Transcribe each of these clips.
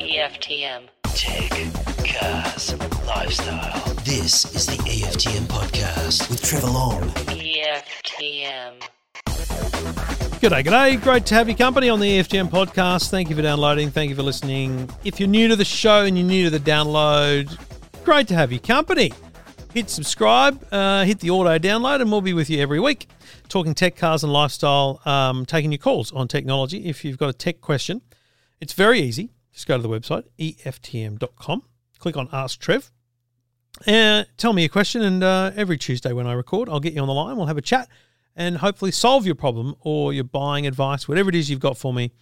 EFTM. Tech, cars, lifestyle. This is the EFTM podcast with Trevor Long. EFTM. G'day, g'day. Great to have your company on the EFTM podcast. Thank you for downloading. Thank you for listening. If you're new to the show and you're new to the download, great to have your company. Hit subscribe, uh, hit the auto download, and we'll be with you every week talking tech, cars, and lifestyle, um, taking your calls on technology. If you've got a tech question, it's very easy. Just go to the website, EFTM.com, click on Ask Trev, uh, tell me a question, and uh, every Tuesday when I record, I'll get you on the line. We'll have a chat and hopefully solve your problem or your buying advice, whatever it is you've got for me.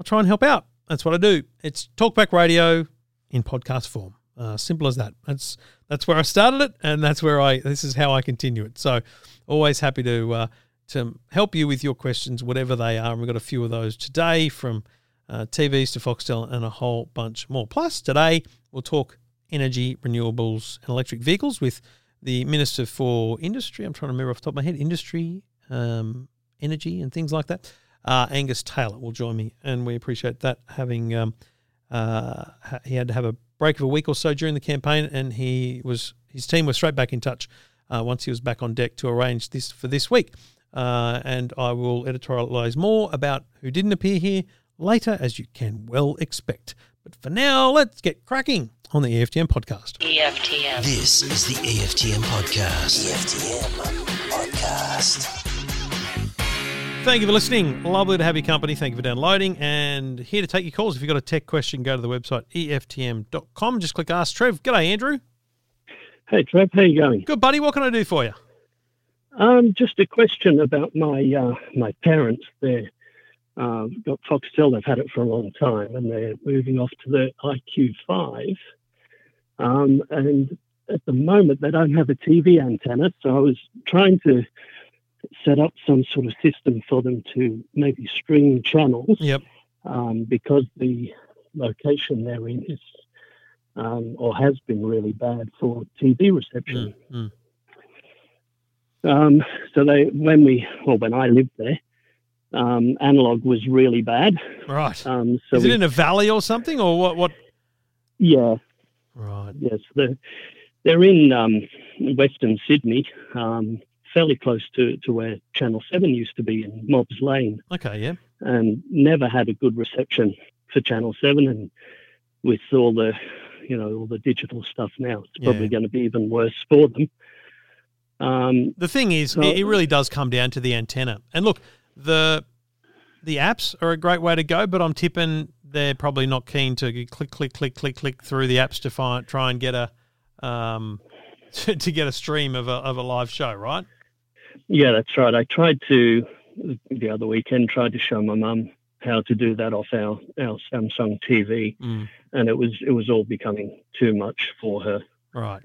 I'll try and help out. That's what I do. It's Talkback Radio in podcast form. Uh, simple as that. That's that's where I started it, and that's where I. This is how I continue it. So, always happy to uh, to help you with your questions, whatever they are. And we've got a few of those today, from uh, TVs to Foxtel, and a whole bunch more. Plus, today we'll talk energy, renewables, and electric vehicles with the Minister for Industry. I'm trying to remember off the top of my head, Industry, um, Energy, and things like that. Uh, Angus Taylor will join me, and we appreciate that. Having um, uh, he had to have a break of a week or so during the campaign, and he was his team was straight back in touch uh, once he was back on deck to arrange this for this week. Uh, and I will editorialise more about who didn't appear here later, as you can well expect. But for now, let's get cracking on the EFTM podcast. EFTM. This is the EFTM podcast. EFTM podcast. Thank you for listening. Lovely to have your company. Thank you for downloading. And here to take your calls. If you've got a tech question, go to the website EFTM.com. Just click Ask Trev. G'day, Andrew. Hey Trev, how you going? Good, buddy. What can I do for you? Um, just a question about my uh, my parents. They're uh, got Foxtel. They've had it for a long time, and they're moving off to the IQ5. Um, and at the moment, they don't have a TV antenna. So I was trying to set up some sort of system for them to maybe stream channels. Yep. um, because the location they're in is um, or has been really bad for TV reception. Mm, Um, so they, when we, well, when I lived there, um, analog was really bad. Right. Um, so Is we, it in a valley or something, or what? What? yeah, Right. yes, they're, they're in um, Western Sydney, um, fairly close to, to where Channel Seven used to be in Mobbs Lane. Okay. Yeah. and never had a good reception for Channel Seven. And with all the, you know, all the digital stuff now, it's probably Yeah. going to be even worse for them. Um, The thing is, So- it, really does come down to the antenna. And look, the the apps are a great way to go, but I'm tipping they're probably not keen to click, click, click, click, click through the apps to find try and get a um to, to get a stream of a of a live show, right? yeah, that's right. I tried to the other weekend tried to show my mum how to do that off our our Samsung TV, Mm, and it was it was all becoming too much for her. right.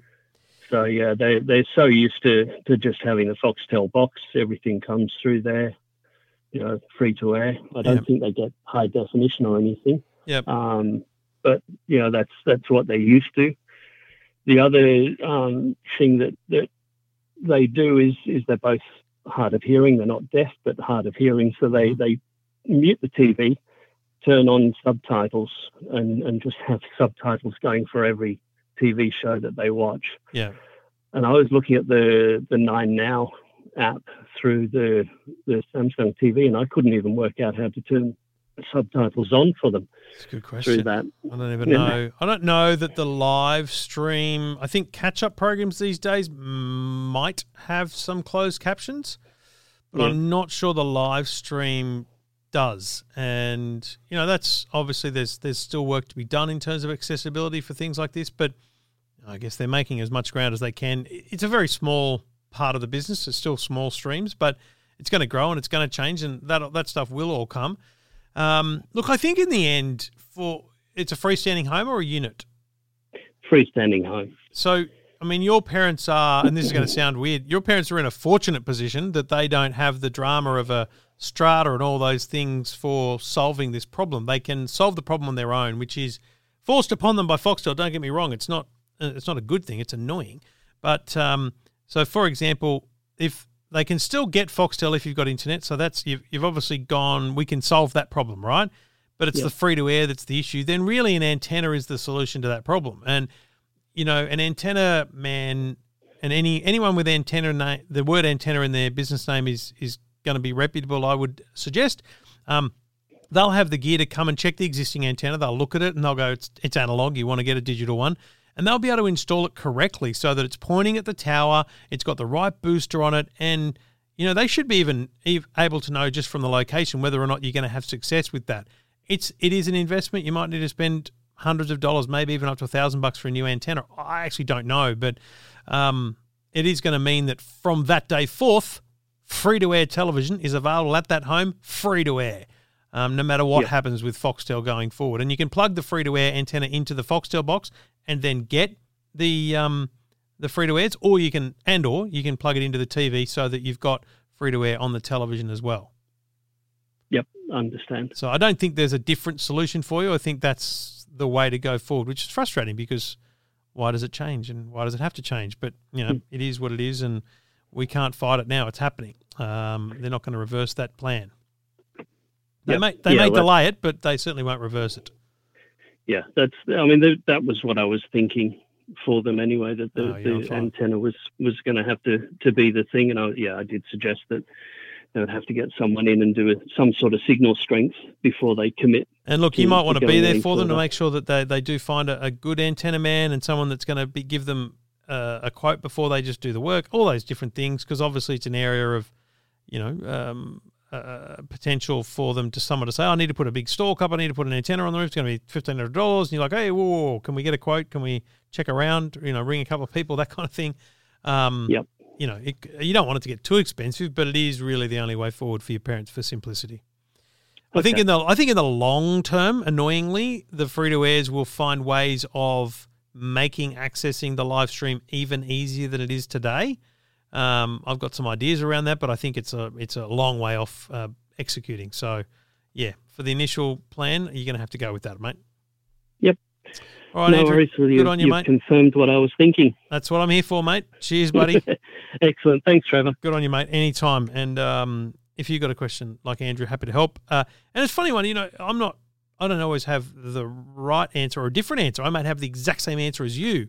So yeah, they they're so used to to just having a Foxtel box. Everything comes through there, you know, free to air. I don't Yeah. think they get high definition or anything. Yep. Um, but you know, that's that's what they're used to. The other um, thing that that they do is is they're both hard of hearing. They're not deaf, but hard of hearing. So they they mute the TV, turn on subtitles, and and just have subtitles going for every TV show that they watch. Yeah. And I was looking at the the Nine Now app through the the Samsung TV, and I couldn't even work out how to turn subtitles on for them It's a good through question. that. I don't even know. I don't know that the live stream. I think catch up programs these days might have some closed captions, but Yeah. I'm not sure the live stream does. And you know, that's obviously there's there's still work to be done in terms of accessibility for things like this. But I guess they're making as much ground as they can. It's a very small part of the business. It's still small streams, but it's going to grow and it's going to change, and that that stuff will all come. Um, look, I think in the end, for it's a freestanding home or a unit. Freestanding home. So, I mean, your parents are, and this is going to sound weird. Your parents are in a fortunate position that they don't have the drama of a strata and all those things for solving this problem. They can solve the problem on their own, which is forced upon them by Foxtel. Don't get me wrong; it's not it's not a good thing. It's annoying, but um, so for example, if they can still get Foxtel if you've got internet, so that's you've, you've obviously gone. We can solve that problem, right? but it's Yep. the free to air that's the issue, then really an antenna is the solution to that problem. And you know, an antenna man and any anyone with antenna name, the word antenna in their business name is is going to be reputable. I would suggest. Um, they'll have the gear to come and check the existing antenna. They'll look at it and they'll go, it's, it's analog. You want to get a digital one. And they'll be able to install it correctly so that it's pointing at the tower. It's got the right booster on it. And, you know, they should be even able to know just from the location whether or not you're going to have success with that. It's, it is an investment. You might need to spend hundreds of dollars, maybe even up to a thousand bucks for a new antenna. I actually don't know, but um, it is going to mean that from that day forth, free to air television is available at that home, free to air um, no matter what Yeah. happens with Foxtel going forward. And you can plug the free to air antenna into the Foxtel box and then get the um, the free to airs, or you can and or you can plug it into the TV so that you've got free to air on the television as well. Yep, I understand. So I don't think there's a different solution for you. I think that's the way to go forward, which is frustrating because why does it change and why does it have to change? But you know, Mm. it is what it is, and we can't fight it now. It's happening. Um, they're not going to reverse that plan. They Yep. may they Yeah, may well- delay it, but they certainly won't reverse it. Yeah, that's. I mean, that, that was what I was thinking for them anyway. That the, Oh, yeah, the antenna was was going to have to to be the thing, and I yeah, I did suggest that they would have to get someone in and do a, some sort of signal strength before they commit. And look, you might want to be there for them to make sure that they, they do find a, a good antenna man and someone that's going to be, give them uh, a quote before they just do the work. All those different things, because obviously it's an area of, you know, um, uh, potential for them to someone to say, "I need to put a big stalk up. I need to put an antenna on the roof. It's going to be fifteen hundred dollars." And you're like, "Hey, whoa, whoa, whoa, can we get a quote? Can we check around? You know, ring a couple of people, that kind of thing." Um, Yep. You know, it, you don't want it to get too expensive, but it is really the only way forward for your parents for simplicity. I think in the I think in the long term, annoyingly, the free to airs will find ways of making accessing the live stream even easier than it is today. Um, I've got some ideas around that, but I think it's a it's a long way off uh, executing. So, yeah, for the initial plan, you're going to have to go with that, mate. Yep. All right, no Andrew. worries. Good you've, on you, you've mate. confirmed what I was thinking. That's what I'm here for, mate. Cheers, buddy. Excellent. Thanks, Trevor. Good on you, mate. Anytime. And um, if you've got a question like Andrew, happy to help. Uh, and it's a funny one. You know, I'm not. I don't always have the right answer or a different answer. I might have the exact same answer as you,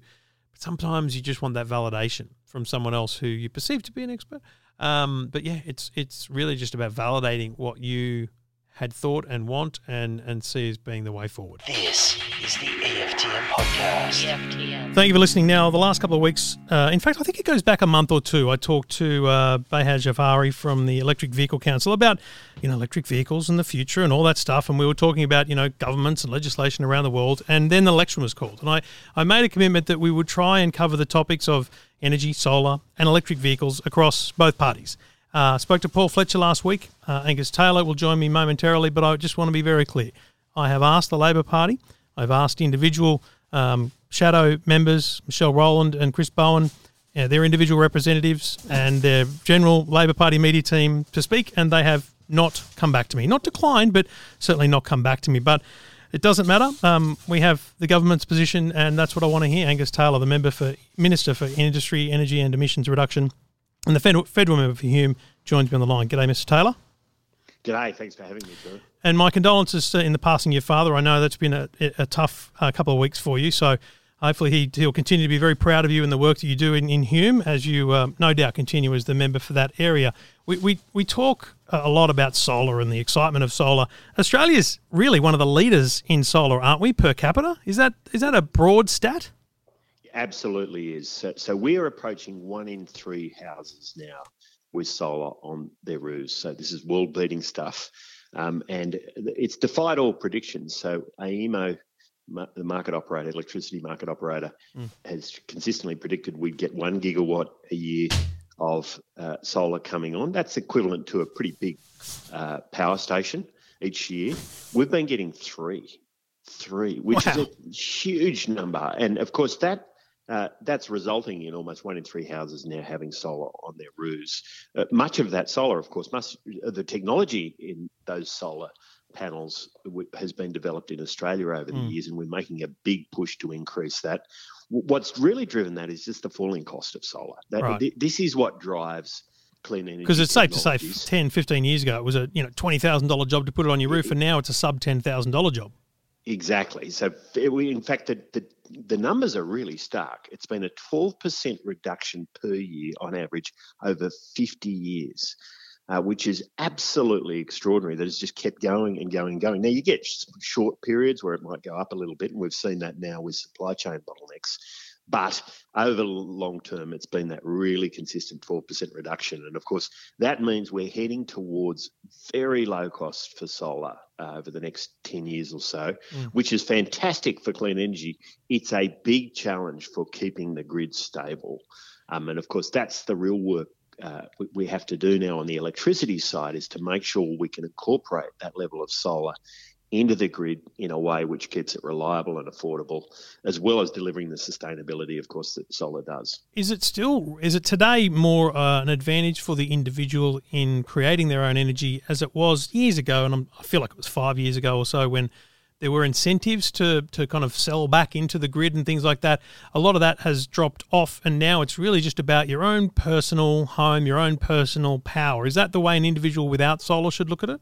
but sometimes you just want that validation from someone else who you perceive to be an expert. Um, but yeah, it's it's really just about validating what you had thought and want and and see as being the way forward. This is the EFTM podcast. EFTM. Thank you for listening. Now, the last couple of weeks, uh, in fact, I think it goes back a month or two. I talked to uh, Behyad Jafari from the Electric Vehicle Council about, you know, electric vehicles and the future and all that stuff. And we were talking about, you know, governments and legislation around the world. And then the election was called. And I, I made a commitment that we would try and cover the topics of energy, solar, and electric vehicles across both parties. Uh, spoke to Paul Fletcher last week. Uh, Angus Taylor will join me momentarily, but I just want to be very clear. I have asked the Labor Party, I've asked individual um, shadow members, Michelle Rowland and Chris Bowen, uh, their individual representatives, and their general Labor Party media team to speak, and they have not come back to me. Not declined, but certainly not come back to me. But it doesn't matter. Um, we have the government's position, and that's what I want to hear. Angus Taylor, the member for Minister for Industry, Energy and Emissions Reduction, and the federal, federal member for Hume joins me on the line. G'day, Mr. Taylor. G'day, thanks for having me, Drew. And my condolences in the passing of your father. I know that's been a, a tough uh, couple of weeks for you. So hopefully he, he'll continue to be very proud of you and the work that you do in, in Hume as you um, no doubt continue as the member for that area. We, we, we talk a lot about solar and the excitement of solar. Australia's really one of the leaders in solar, aren't we, per capita? Is that is that a broad stat? Absolutely is. So, so we are approaching one in three houses now with solar on their roofs. So this is world beating stuff. Um, and it's defied all predictions. So AEMO, ma- the market operator, electricity market operator, has consistently predicted we'd get one gigawatt a year of uh, solar coming on. That's equivalent to a pretty big uh, power station each year. We've been getting three, three, which Wow. is a huge number. And of course, that uh, that's resulting in almost one in three houses now having solar on their roofs. Uh, much of that solar, of course, must uh, the technology in those solar panels w- has been developed in Australia over the Mm. years, and we're making a big push to increase that. What's really driven that is just the falling cost of solar. That, Right. thi- this is what drives clean energy. Because it's safe to say technologies. 10, 15 years ago, it was a you know $20,000 job to put it on your roof, and now it's a sub $10,000 job. Exactly. So, we, in fact, the, the, the numbers are really stark. It's been a 12% reduction per year on average over 50 years, uh, which is absolutely extraordinary that it's just kept going and going and going. Now, you get short periods where it might go up a little bit, and we've seen that now with supply chain bottlenecks. But over the long term, it's been that really consistent 4% reduction. And of course, that means we're heading towards very low cost for solar uh, over the next 10 years or so, which is fantastic for clean energy. It's a big challenge for keeping the grid stable. Um, and of course, that's the real work uh, we, have to do now on the electricity side is to make sure we can incorporate that level of solar into the grid in a way which keeps it reliable and affordable, as well as delivering the sustainability, of course, that solar does. Is it still, is it today more uh, an advantage for the individual in creating their own energy as it was years ago? And I'm, I feel like it was five years ago or so when there were incentives to, to kind of sell back into the grid and things like that. A lot of that has dropped off, and now it's really just about your own personal home, your own personal power. Is that the way an individual without solar should look at it?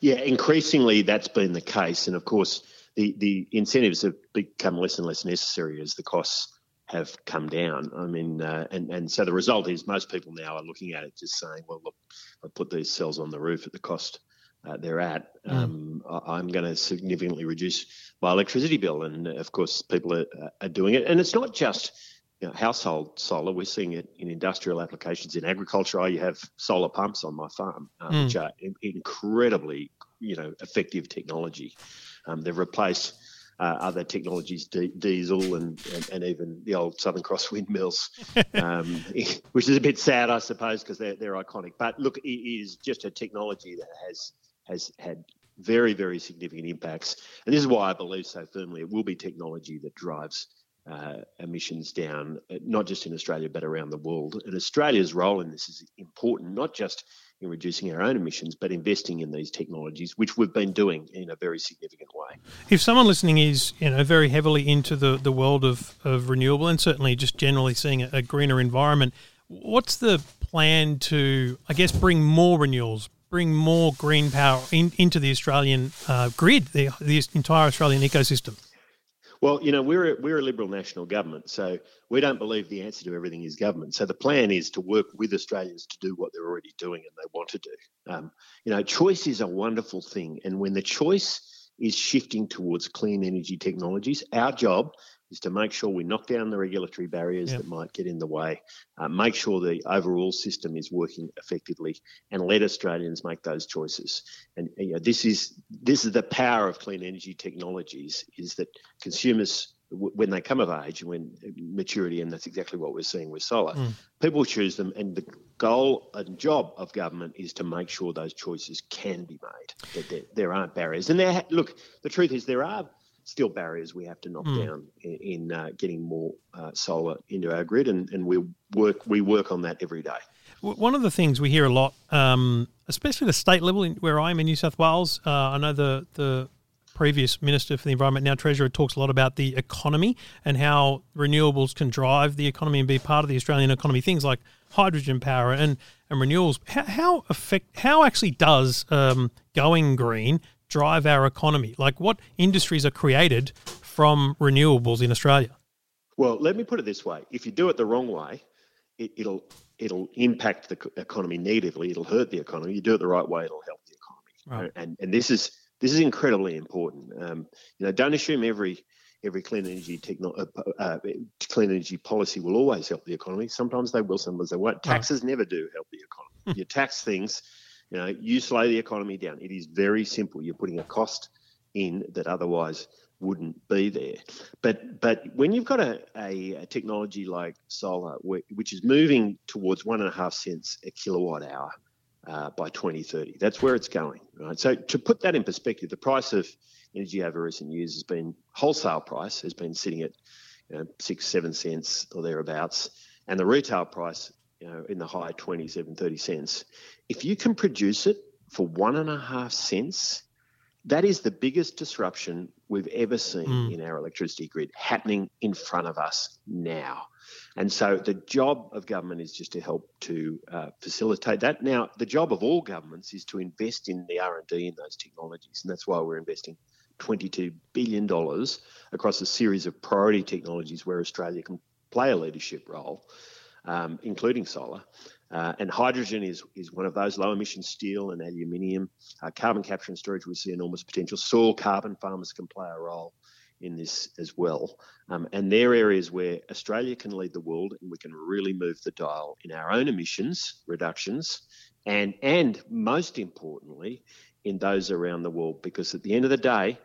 Yeah, increasingly that's been the case, and of course the the incentives have become less and less necessary as the costs have come down. I mean, uh, and and so the result is most people now are looking at it just saying, well, look, I put these cells on the roof at the cost. Uh, they're at. Um, I- I'm going to significantly reduce my electricity bill, and of course, people are, are doing it. And it's not just you know, household solar. We're seeing it in industrial applications in agriculture. I have solar pumps on my farm, uh, Mm. which are in- incredibly, you know, effective technology. Um, they've replaced uh, other technologies, di- diesel and, and, and even the old Southern Cross windmills, um, which is a bit sad, I suppose, because they're, they're iconic. But look, it is just a technology that has has had very, very significant impacts. And this is why I believe so firmly it will be technology that drives uh, emissions down, uh, not just in Australia, but around the world. And Australia's role in this is important, not just in reducing our own emissions, but investing in these technologies, which we've been doing in a very significant way. If someone listening is, you know, very heavily into the, the world of, of renewable and certainly just generally seeing a, a greener environment, what's the plan to, I guess, bring more renewals, bring more green power in, into the Australian uh, grid, the, the entire Australian ecosystem? Well, you know, we're a, we're a Liberal national government, so we don't believe the answer to everything is government. So the plan is to work with Australians to do what they're already doing and they want to do. Um, you know, choice is a wonderful thing, and when the choice is shifting towards clean energy technologies, our job is to make sure we knock down the regulatory barriers Yep. that might get in the way, uh, make sure the overall system is working effectively, and let Australians make those choices. And you know, this is this is the power of clean energy technologies: is that consumers, w- when they come of age, and when maturity, and that's exactly what we're seeing with solar, Mm. people choose them, and the goal and job of government is to make sure those choices can be made. That there, there aren't barriers, and there. Look, the truth is there are still barriers we have to knock Mm. down in, in uh, getting more uh, solar into our grid, and, and we work we work on that every day. One of the things we hear a lot, um, especially the state level, in, where I am in New South Wales, uh, I know the the previous minister for the environment, now treasurer, talks a lot about the economy and how renewables can drive the economy and be part of the Australian economy. Things like hydrogen power and and renewables. How, how affect how actually does um, going green drive our economy? Like what industries are created from renewables in Australia? Well, let me put it this way: if you do it the wrong way, it, it'll it'll impact the economy negatively. It'll hurt the economy. You do it the right way, it'll help the economy. Right. And and this is this is incredibly important. Um, you know, don't assume every every clean energy techno- uh, uh, clean energy policy will always help the economy. Sometimes they will, sometimes they won't. Taxes never do help the economy. you tax things, you know, you slow the economy down. It is very simple. You're putting a cost in that otherwise wouldn't be there. But but when you've got a, a, a technology like solar, which is moving towards one and a half cents a kilowatt hour uh, by 2030, that's where it's going. Right. So to put that in perspective, the price of energy over recent years has been wholesale price has been sitting at you know, six seven cents or thereabouts, and the retail price you know in the high 27 30 cents. If you can produce it for one and a half cents that is the biggest disruption we've ever seen Mm. in our electricity grid happening in front of us now. And so the job of government is just to help to uh, facilitate that. Now, the job of all governments is to invest in the R&D in those technologies, and that's why we're investing $22 billion across a series of priority technologies where Australia can play a leadership role, um, including solar. Uh, and hydrogen is, is one of those low emission steel and aluminium. Uh, carbon capture and storage, we see enormous potential. Soil carbon farmers can play a role in this as well. Um, and they're areas where Australia can lead the world and we can really move the dial in our own emissions reductions and, and most importantly, in those around the world. Because at the end of the day,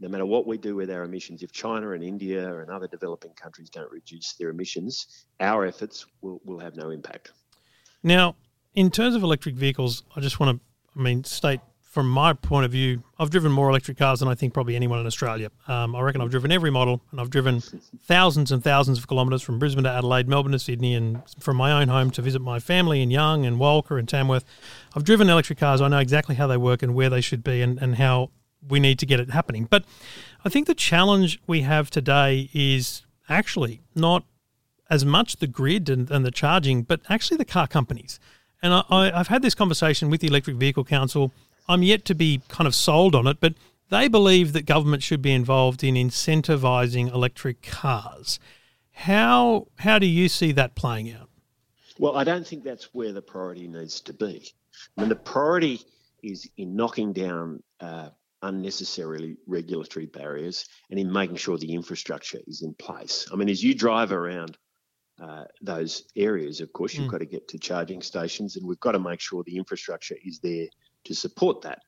no matter what we do with our emissions, if China and India and other developing countries don't reduce their emissions, our efforts will, will have no impact. Now, in terms of electric vehicles, I just want to, I mean, state from my point of view, I've driven more electric cars than I think probably anyone in Australia. Um, I reckon I've driven every model, and I've driven thousands and thousands of kilometres from Brisbane to Adelaide, Melbourne to Sydney, and from my own home to visit my family in Young and Walker and Tamworth. I've driven electric cars. I know exactly how they work and where they should be and, and how we need to get it happening. But I think the challenge we have today is actually not as much the grid and, and the charging, but actually the car companies. And I, I, I've had this conversation with the Electric Vehicle Council. I'm yet to be kind of sold on it, but they believe that government should be involved in incentivizing electric cars. How how do you see that playing out? Well, I don't think that's where the priority needs to be. I mean, the priority is in knocking down uh, unnecessarily regulatory barriers and in making sure the infrastructure is in place. I mean, as you drive around uh, those areas, of course, you've Mm. got to get to charging stations, and we've got to make sure the infrastructure is there to support that.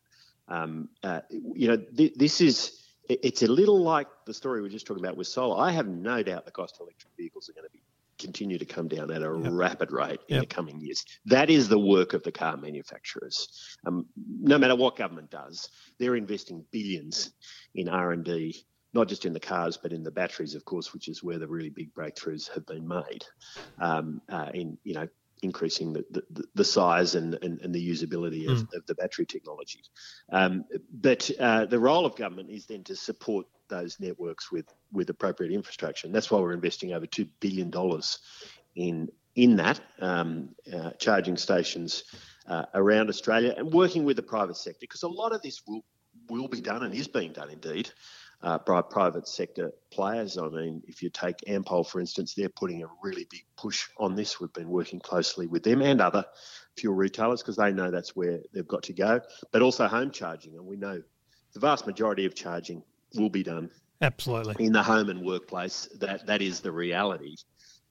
Um, uh, you know, th- this is it's a little like the story we are just talking about with solar. I have no doubt the cost of electric vehicles are going to be continue to come down at a Yep. rapid rate in Yep. the coming years. That is the work of the car manufacturers. Um, no matter what government does, they're investing billions in R and D, not just in the cars but in the batteries, of course, which is where the really big breakthroughs have been made. Um, uh, in you know increasing the, the, the size and, and, and the usability of, of the battery technology. Um, but uh, the role of government is then to support those networks with, with appropriate infrastructure. And that's why we're investing over $2 billion in, in that, um, uh, charging stations uh, around Australia and working with the private sector because a lot of this will, will be done and is being done indeed uh, by private sector players. I mean, if you take Ampol, for instance, they're putting a really big push on this. We've been working closely with them and other fuel retailers because they know that's where they've got to go, but also home charging. And we know the vast majority of charging will be done Absolutely. in the home and workplace. That that is the reality,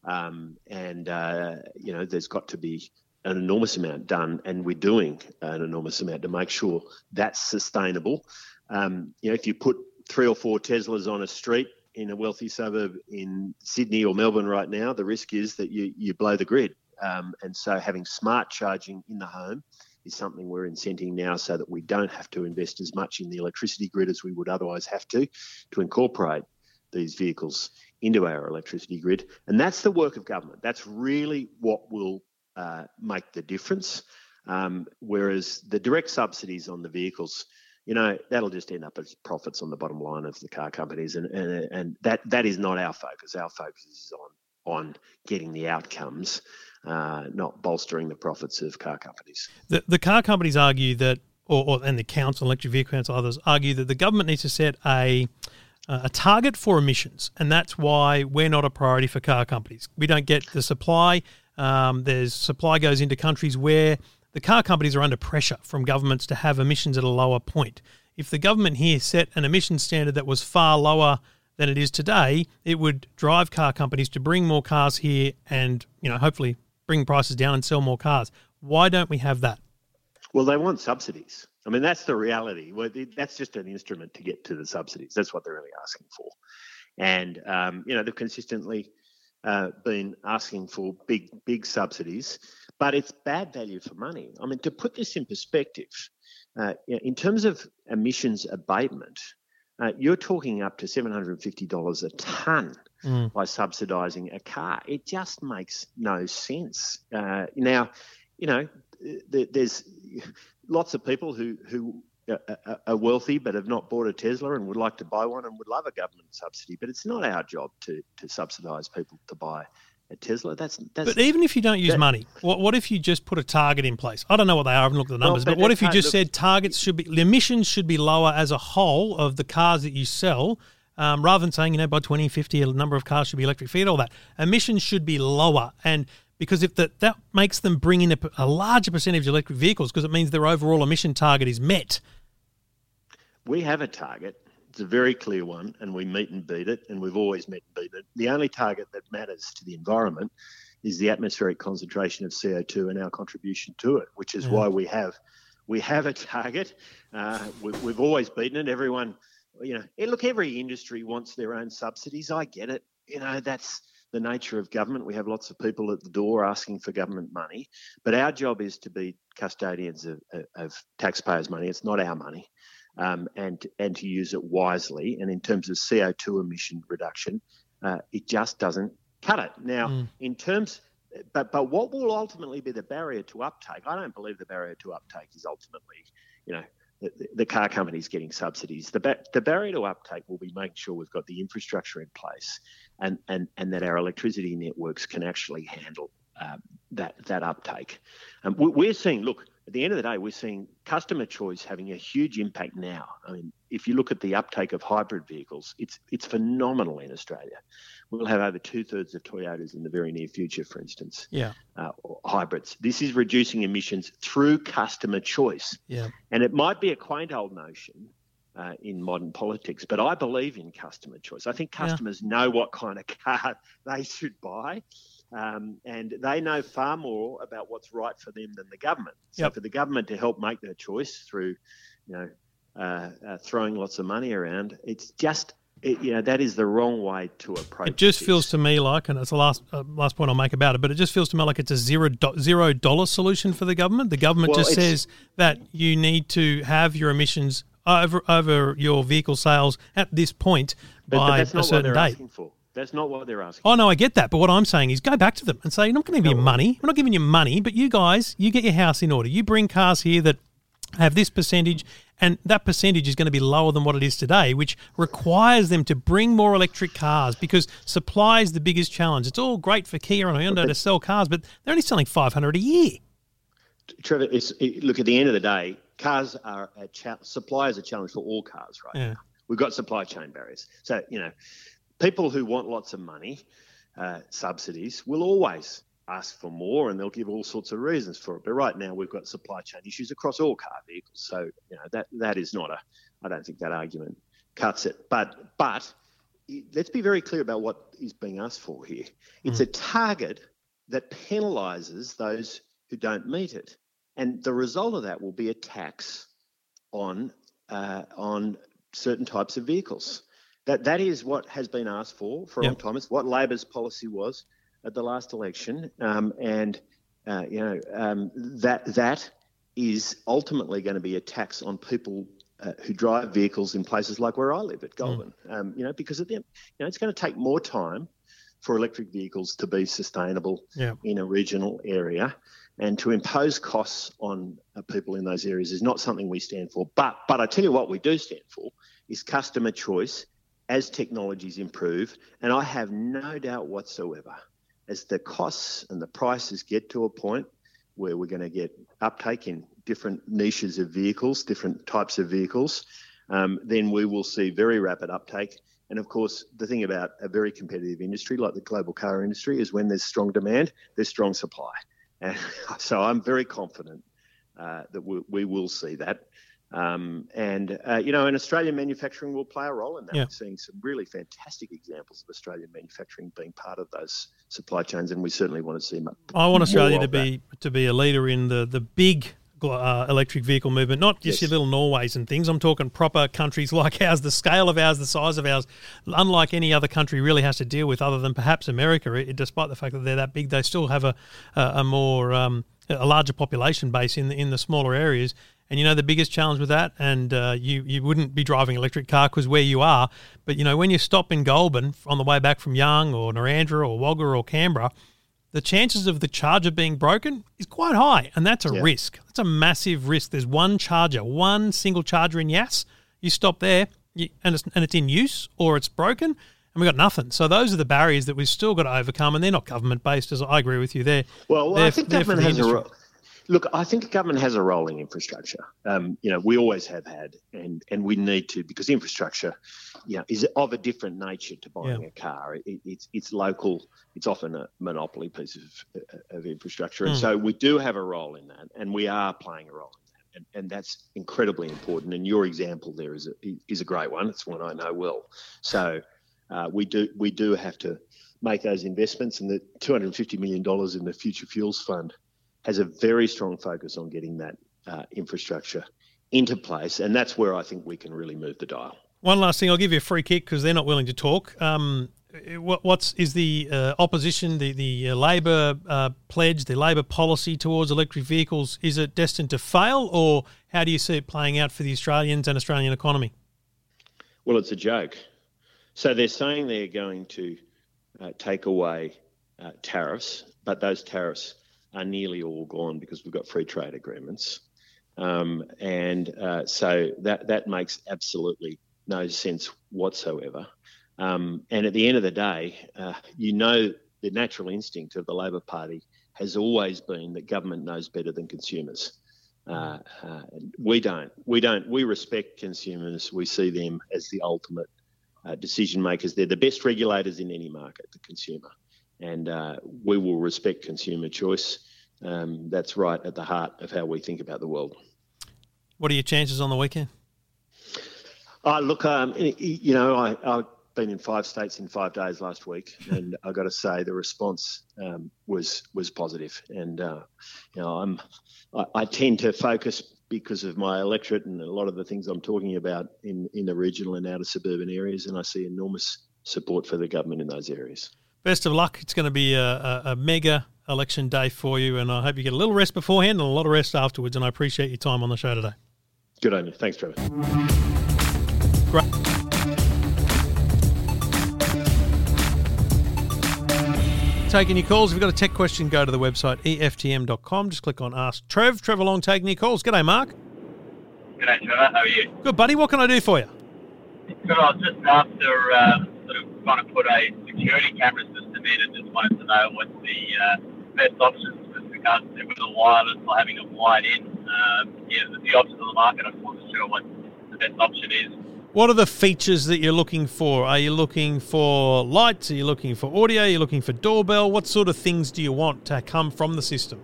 um, and uh, you know there's got to be an enormous amount done, and we're doing an enormous amount to make sure that's sustainable. Um, you know, if you put three or four Teslas on a street in a wealthy suburb in Sydney or Melbourne right now, the risk is that you you blow the grid. Um, and so having smart charging in the home is something we're incenting now so that we don't have to invest as much in the electricity grid as we would otherwise have to to incorporate these vehicles into our electricity grid. And that's the work of government. That's really what will uh, make the difference. Um, whereas the direct subsidies on the vehicles, you know, that'll just end up as profits on the bottom line of the car companies, and and, and that that is not our focus. Our focus is on on getting the outcomes, uh, not bolstering the profits of car companies. The, the car companies argue that, or, or and the council, electric vehicle council, others argue that the government needs to set a a target for emissions, and that's why we're not a priority for car companies. We don't get the supply. Um, there's supply goes into countries where the car companies are under pressure from governments to have emissions at a lower point. If the government here set an emission standard that was far lower than it is today, it would drive car companies to bring more cars here and, you know, hopefully bring prices down and sell more cars. Why don't we have that? Well, they want subsidies. I mean, that's the reality. That's just an instrument to get to the subsidies. That's what they're really asking for. And, um, you know, they've consistently uh, been asking for big, big subsidies, but it's bad value for money. I mean, to put this in perspective, uh, in terms of emissions abatement, uh, you're talking up to $750 a tonne Mm. by subsidising a car. It just makes no sense. Uh, now, you know, th- there's lots of people who who are, are- are wealthy but have not bought a Tesla and would like to buy one and would love a government subsidy. But it's not our job to to subsidise people to buy a Tesla. That's that's. But even if you don't use That- money, what, what if you just put a target in place? I don't know what they are. I haven't looked at the Well, numbers. but but what if you just look- said targets should be, the emissions should be lower as a whole of the cars that you sell, um, rather than saying, you know, by 2050, a number of cars should be electric. Forget all that. Emissions should be lower. And because if that, that makes them bring in a, a larger percentage of electric vehicles, because it means their overall emission target is met. we have a target. It's a very clear one, and we meet and beat it, and we've always met and beat it. The only target that matters to the environment is the atmospheric concentration of CO2 and our contribution to it, which is why we have we have a target. Uh, we, we've always beaten it. Everyone, you know, look, every industry wants their own subsidies. I get it. You know, that's the nature of government. We have lots of people at the door asking for government money, but our job is to be custodians of, of taxpayers' money. It's not our money um, and and to use it wisely. And in terms of CO2 emission reduction, uh, it just doesn't cut it. Now, in terms, but but what will ultimately be the barrier to uptake? I don't believe the barrier to uptake is ultimately, you know. The, the car companies getting subsidies. The, ba- the barrier to uptake will be making sure we've got the infrastructure in place, and, and, and that our electricity networks can actually handle um, that that uptake. Um, we- we're seeing, look, at the end of the day, we're seeing customer choice having a huge impact now. I mean, if you look at the uptake of hybrid vehicles, it's it's phenomenal in Australia. We'll have over two thirds of Toyotas in the very near future, for instance, Yeah. uh, hybrids. This is reducing emissions through customer choice. Yeah. And it might be a quaint old notion uh, in modern politics, but I believe in customer choice. I think Yeah. customers know what kind of car they should buy. Um, and they know far more about what's right for them than the government. So Yep. for the government to help make their choice through, you know, uh, uh, throwing lots of money around, it's just, it, you know, that is the wrong way to approach. It It just this. feels to me like, and it's the last uh, last point I'll make about it, but it just feels to me like it's a zero do- zero dollar solution for the government. The government Well, just says that you need to have your emissions over over your vehicle sales at this point but, by a certain date. That's not what they're asking. Oh no, I get that, but what I'm saying is go back to them and say, "I'm not going to give you money. I'm not giving you money, but you guys, you get your house in order. You bring cars here that have this percentage, and that percentage is going to be lower than what it is today, which requires them to bring more electric cars because supply is the biggest challenge. It's all great for Kia and Hyundai to sell cars, but they're only selling 500 a year. Trevor, it's, it, look, at the end of the day, cars are a cha- supply is a challenge for all cars right Yeah. now. We've got supply chain barriers. So, you know, people who want lots of money, uh, subsidies, will always ask for more and they'll give all sorts of reasons for it. But right now, we've got supply chain issues across all car vehicles. So, you know, that, that is not a, I don't think that argument cuts it. But, but let's be very clear about what is being asked for here. It's a target that penalises those who don't meet it, and the result of that will be a tax on uh, on certain types of vehicles. That that is what has been asked for for a long time. It's what Labor's policy was at the last election, um, and uh, you know um, that that is ultimately going to be a tax on people uh, who drive vehicles in places like where I live at Goulburn. Um, you know, because of them, you know, it's going to take more time for electric vehicles to be sustainable Yeah. in a regional area, and to impose costs on uh, people in those areas is not something we stand for. But but I tell you what, we do stand for is customer choice as technologies improve, and I have no doubt whatsoever as the costs and the prices get to a point where we're going to get uptake in different niches of vehicles, different types of vehicles, um, then we will see very rapid uptake. And of course, the thing about a very competitive industry like the global car industry is when there's strong demand, there's strong supply. And so I'm very confident uh, that we, we will see that. Um, and, uh, you know, and Australian manufacturing will play a role in that. Yeah. We're seeing some really fantastic examples of Australian manufacturing being part of those supply chains, and we certainly want to see mu- I want Australia to of that. be to be a leader in the the big uh, electric vehicle movement, not just Yes. your little Norways and things. I'm talking proper countries like ours, the scale of ours, the size of ours, unlike any other country really has to deal with, other than perhaps America. It, despite the fact that they're that big, they still have a a, a more um, a larger population base in the, in the smaller areas. And you know the biggest challenge with that, and uh, you you wouldn't be driving an electric car because where you are, but you know when you stop in Goulburn on the way back from Young or Narrandera or Wagga or Canberra, the chances of the charger being broken is quite high, and that's a Yeah. risk. That's a massive risk. There's one charger, one single charger in Yass. You stop there, you, and it's and it's in use or it's broken, and we got nothing. So those are the barriers that we've still got to overcome, and they're not government based. As I agree with you, there. Well, They're- I think government has a role. Look, I think government has a role in infrastructure. Um, you know, we always have had, and and we need to because infrastructure, you know, is of a different nature to buying Yeah. a car. It, it's it's local. It's often a monopoly piece of of infrastructure, and Mm. so we do have a role in that, and we are playing a role in that, and, and that's incredibly important. And your example there is a is a great one. It's one I know well. So uh, we do we do have to make those investments, and the two hundred and fifty million dollars in the Future Fuels Fund has a very strong focus on getting that uh, infrastructure into place, and that's where I think we can really move the dial. One last thing, I'll give you a free kick because they're not willing to talk. Um, what, what's is the uh, opposition, the the uh, Labor uh, pledge, the Labor policy towards electric vehicles? Is it destined to fail, or how do you see it playing out for the Australians and Australian economy? Well, it's a joke. So they're saying they're going to uh, take away uh, tariffs, but those tariffs are nearly all gone because we've got free trade agreements. Um, and uh, so that, that makes absolutely no sense whatsoever. Um, and at the end of the day, uh, you know, the natural instinct of the Labor Party has always been that government knows better than consumers. Uh, uh, we don't. We don't. We respect consumers. We see them as the ultimate uh, decision makers. They're the best regulators in any market, the consumer, and uh, we will respect consumer choice. Um, that's right at the heart of how we think about the world. What are your chances on the weekend? Uh, look, um, you know, I, I've been in five states in five days last week, and I've got to say the response um, was was positive. And uh, you know, I'm I, I tend to focus because of my electorate and a lot of the things I'm talking about in in the regional and outer suburban areas, and I see enormous support for the government in those areas. Best of luck. It's going to be a, a, a mega election day for you, and I hope you get a little rest beforehand and a lot of rest afterwards. And I appreciate your time on the show today. Good on you. Thanks, Trevor. Great. Taking your calls. If you've got a tech question, go to the website EFTM.com. Just click on Ask Trev. Trevor Long taking your calls. G'day, Mark. G'day, Trevor. How are you? Good, buddy. What can I do for you? Good. I was just after um, sort of trying to put a security camera system in and just wanted to know what the uh, best options with regards to a wireless or having it wired in. Um, yeah, there's a few options on the market. I wasn't sure what the best option is. What are the features that you're looking for? Are you looking for lights? Are you looking for audio? Are you looking for doorbell? What sort of things do you want to come from the system?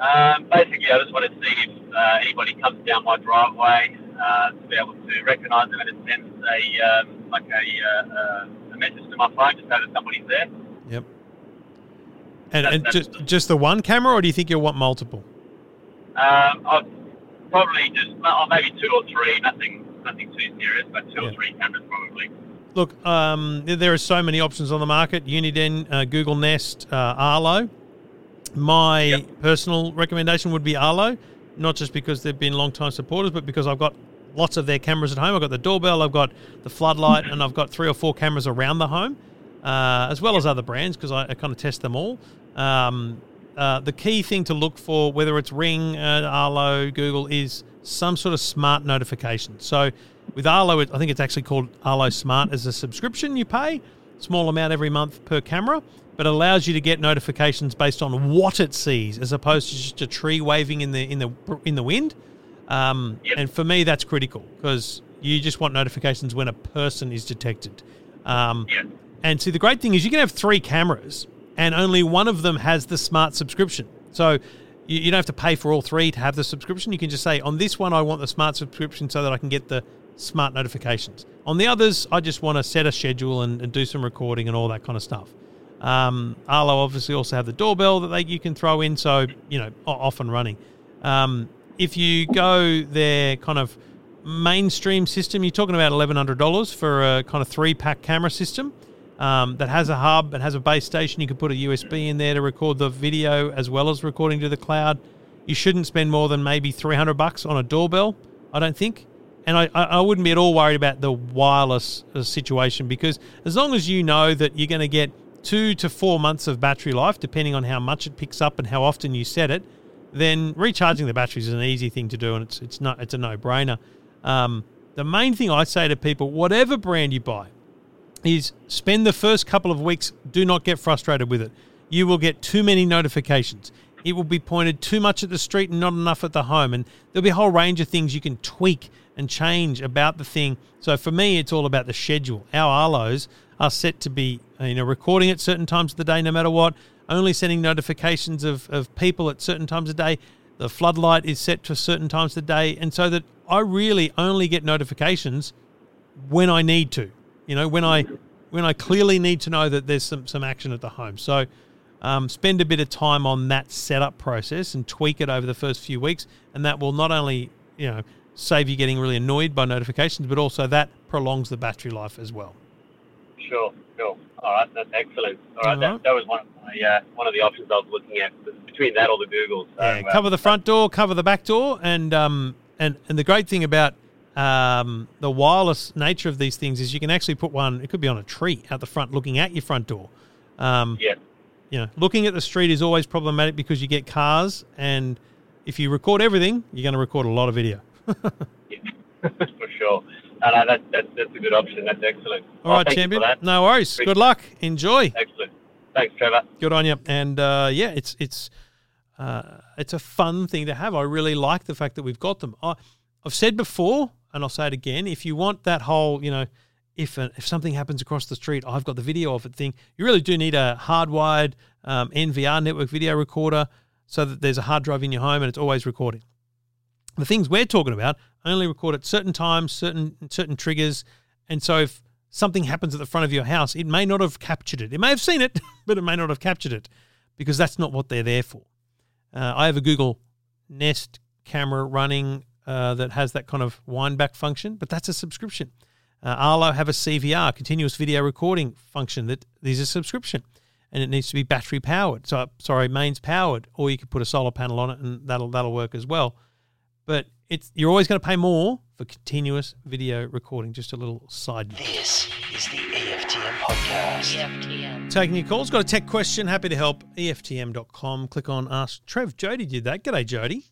Um, basically, I just want to see if uh, anybody comes down my driveway uh, to be able to recognise them and it sends a um, like a, uh, uh, a message to my phone just so that somebody's there. Yep. And, and that's- just just the one camera, or do you think you'll want multiple? Um, I'd probably just oh, maybe two or three. Nothing, nothing too serious, but two or three cameras probably. Look, um, there- there are so many options on the market: Uniden, uh, Google Nest, uh, Arlo. My Yep. personal recommendation would be Arlo, not just because they've been long-time supporters, but because I've got lots of their cameras at home. I've got the doorbell, I've got the floodlight, and I've got three or four cameras around the home, uh, as well as other brands because I, I kind of test them all. Um, uh, the key thing to look for, whether it's Ring, uh, Arlo, Google, is some sort of smart notification. So with Arlo, I think it's actually called Arlo Smart as a subscription you pay, small amount every month per camera, but allows you to get notifications based on what it sees, as opposed to just a tree waving in the in the in the wind. Um, Yep. And for me, that's critical because you just want notifications when a person is detected. Um, and see, the great thing is you can have three cameras, and only one of them has the smart subscription. So you, you don't have to pay for all three to have the subscription. You can just say, on this one, I want the smart subscription so that I can get the smart notifications. On the others, I just want to set a schedule and, and do some recording and all that kind of stuff. Um, Arlo obviously also have the doorbell that they, you can throw in, so you know off and running. Um, if you go their kind of mainstream system, you're talking about eleven hundred dollars for a kind of three pack camera system um, that has a hub and has a base station. You can put a USB in there to record the video as well as recording to the cloud. You shouldn't spend more than maybe three hundred bucks on a doorbell. I don't think. And I, I I wouldn't be at all worried about the wireless uh, situation because as long as you know that you're going to get two to four months of battery life, depending on how much it picks up and how often you set it, then recharging the batteries is an easy thing to do, and it's it's not it's a no brainer. Um, the main thing I say to people, whatever brand you buy, is spend the first couple of weeks. Do not get frustrated with it. You will get too many notifications. It will be pointed too much at the street and not enough at the home, and there'll be a whole range of things you can tweak and change about the thing. So for me, it's all about the schedule. Our Arlos are set to be you know recording at certain times of the day, no matter what. Only sending notifications of, of people at certain times of day. The floodlight is set to certain times of day, and so that I really only get notifications when I need to. You know, when I when I clearly need to know that there's some some action at the home. So um, spend a bit of time on that setup process and tweak it over the first few weeks, and that will not only you know save you getting really annoyed by notifications, but also that prolongs the battery life as well. Sure, sure. All right, that's excellent. All right, All that, that was one of my, uh, one of the options I was looking at between that or the Google. So, Yeah, uh, cover the front door, cover the back door, and um, and and the great thing about um, the wireless nature of these things is you can actually put one. It could be on a tree out the front, looking at your front door. Um, Yeah, you know, looking at the street is always problematic because you get cars, and if you record everything, you're going to record a lot of video. yeah, for sure. No, no, that, that, that's a good option. That's excellent. All Oh, right, champion. No worries. Good luck. Enjoy. Excellent. Thanks, Trevor. Good on you. And uh, yeah, it's it's uh, it's a fun thing to have. I really like the fact that we've got them. I, I've said before, and I'll say it again. If you want that whole, you know, if uh, if something happens across the street, I've got the video of it thing. You really do need a hardwired um, NVR network video recorder, so that there's a hard drive in your home and it's always recording. The things we're talking about only record at certain times, certain certain triggers, and so if something happens at the front of your house, it may not have captured it. It may have seen it, but it may not have captured it because that's not what they're there for. Uh, I have a Google Nest camera running uh, that has that kind of wind back function, but that's a subscription. Uh, Arlo have a CVR, continuous video recording function that is a subscription, and it needs to be battery powered. So sorry, mains powered, or you could put a solar panel on it, and that'll that'll work as well. But it's you're always going to pay more for continuous video recording. Just a little side note. This is the EFTM podcast. EFTM. Taking your calls. Got a tech question? Happy to help. EFTM.com. Click on Ask Trev. Jody did that. G'day, Jody.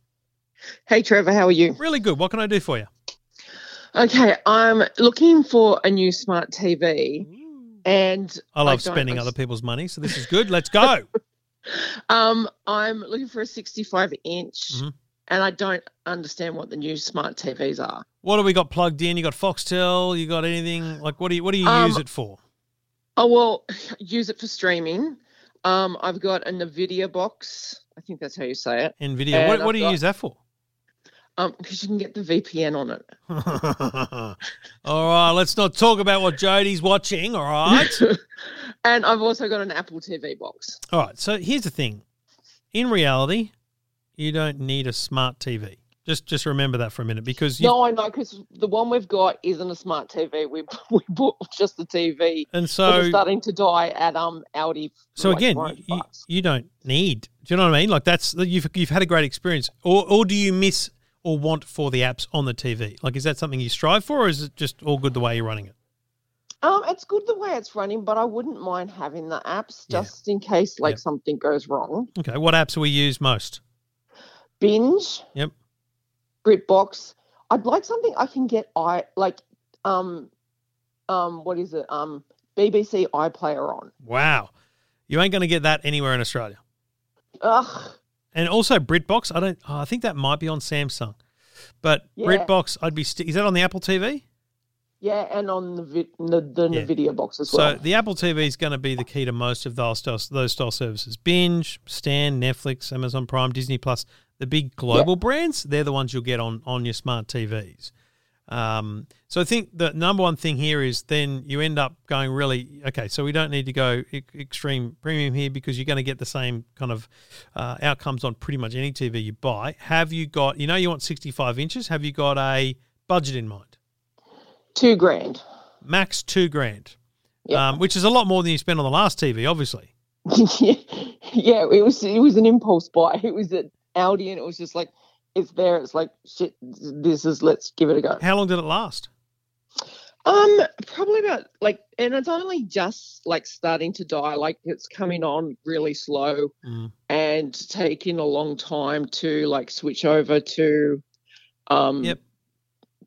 Hey Trevor, how are you? Really good. What can I do for you? Okay, I'm looking for a new smart TV, and I love don't spending other people's money, so this is good. Let's go. um, I'm looking for a 65 inch, Mhm. And I don't understand what the new smart TVs are. what have we got plugged in? You got Foxtel? You got anything like what do you what do you Um, use it for? Oh well, use it for streaming. Um, I've got a Nvidia box. I think that's how you say it. Nvidia. and What, what do you got- use that for? Um, because you can get the VPN on it. all right, let's not talk about what Jody's watching. All right. and I've also got an Apple TV box. All right. So here's the thing. In reality, you don't need a smart TV. Just just remember that for a minute because you No, I know because the one we've got isn't a smart TV. We we bought just the TV. and so starting to die at um Aldi. so like again, you, you don't need. Do you know what I mean? Like that's you've you've had a great experience, or or do you miss or want for the apps on the TV? Like, is that something you strive for, or is it just all good the way you're running it? um, it's good the way it's running, but I wouldn't mind having the apps Yeah. just in case like Yep. something goes wrong. Okay, what apps do we use most? Binge. Yep. BritBox. I'd like something I can get i like um um what is it um BBC iPlayer on. Wow, you ain't going to get that anywhere in Australia. Ugh. And also BritBox, I don't. Oh, I think that might be on Samsung, but Yeah. BritBox, I'd be. St- is that on the Apple TV? Yeah, and on the vi- the, the Yeah. Nvidia box as well. So the Apple TV is going to be the key to most of those style, those style services. Binge, Stan, Netflix, Amazon Prime, Disney Plus, the big global brands, they're the ones you'll get on on your smart TVs. Um, so I think the number one thing here is then you end up going really okay. So we don't need to go extreme premium here because you're going to get the same kind of uh, outcomes on pretty much any TV you buy. Have you got? You know, you want 65 inches. Have you got a budget in mind? Two grand. Max two grand, Yeah. um, which is a lot more than you spent on the last TV, obviously. yeah, it was it was an impulse buy. It was at Aldi, and it was just like, it's there. It's like shit. This is let's give it a go. How long did it last? Um, probably about like, and it's only just like starting to die. Like it's coming on really slow Mm. and taking a long time to like switch over to, um, Yep.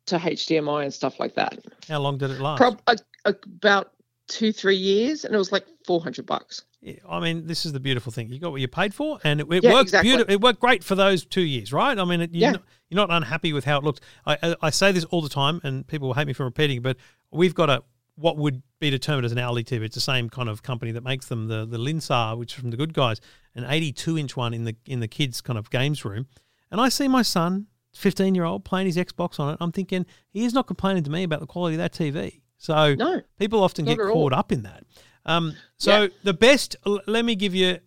to HDMI and stuff like that. How long did it last? Prob- uh, about two three years, and it was like four hundred bucks. Yeah, I mean, this is the beautiful thing. You got what you paid for, and it, it Yeah, worked exactly. beautiful. It worked great for those two years, right? I mean, it, you're, Yeah. not, you're not unhappy with how it looked. I, I, I say this all the time, and people will hate me for repeating, but we've got a what would be determined as an hourly TV. It's the same kind of company that makes them, the the Linsar, which is from the Good Guys, an 82 inch one in the in the kids kind of games room, and I see my son, 15 year old, playing his Xbox on it. I'm thinking he is not complaining to me about the quality of that TV. So No, people often get at all. caught up in that. Um, so Yeah. the best, let me give you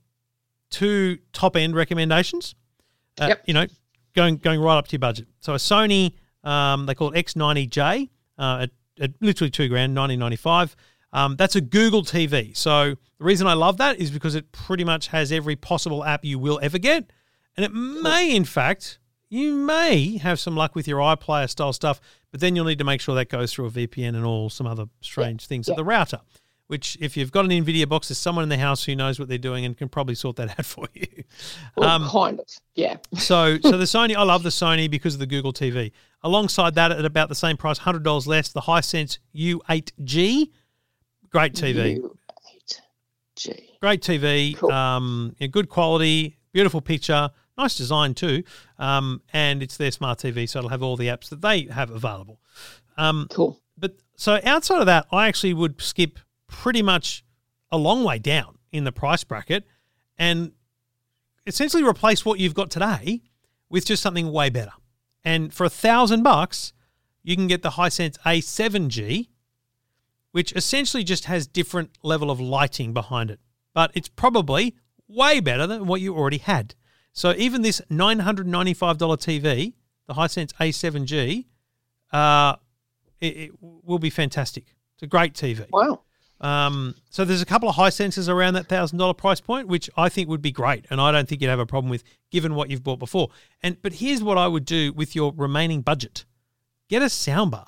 two top end recommendations. Uh, Yep. You know, going going right up to your budget. So a Sony, um, they call it X90J, uh, at, at literally two grand, nineteen ninety five. Um, that's a Google TV. So the reason I love that is because it pretty much has every possible app you will ever get, and it may, in fact, you may have some luck with your iPlayer style stuff, but then you'll need to make sure that goes through a VPN and all some other strange things at yeah. the router. Which, if you've got an NVIDIA box, there's someone in the house who knows what they're doing and can probably sort that out for you. well, Um, kind of. Yeah. so, so the Sony, I love the Sony because of the Google TV. Alongside that, at about the same price, hundred dollars less, the Hisense U8G, great TV, U8G, great TV, Cool. um, yeah, good quality, beautiful picture, nice design too, um, and it's their smart TV, so it'll have all the apps that they have available. Um, Cool. but so outside of that, I actually would skip pretty much a long way down in the price bracket and essentially replace what you've got today with just something way better. And for a thousand bucks, you can get the Hisense A7G, which essentially just has different level of lighting behind it. But it's probably way better than what you already had. So even this $995 TV, the Hisense A7G, uh, it, it will be fantastic. It's a great TV. Wow. Um, so there's a couple of Hisenses around that thousand dollar price point, which I think would be great, and I don't think you'd have a problem with given what you've bought before. And but here's what I would do with your remaining budget: get a soundbar,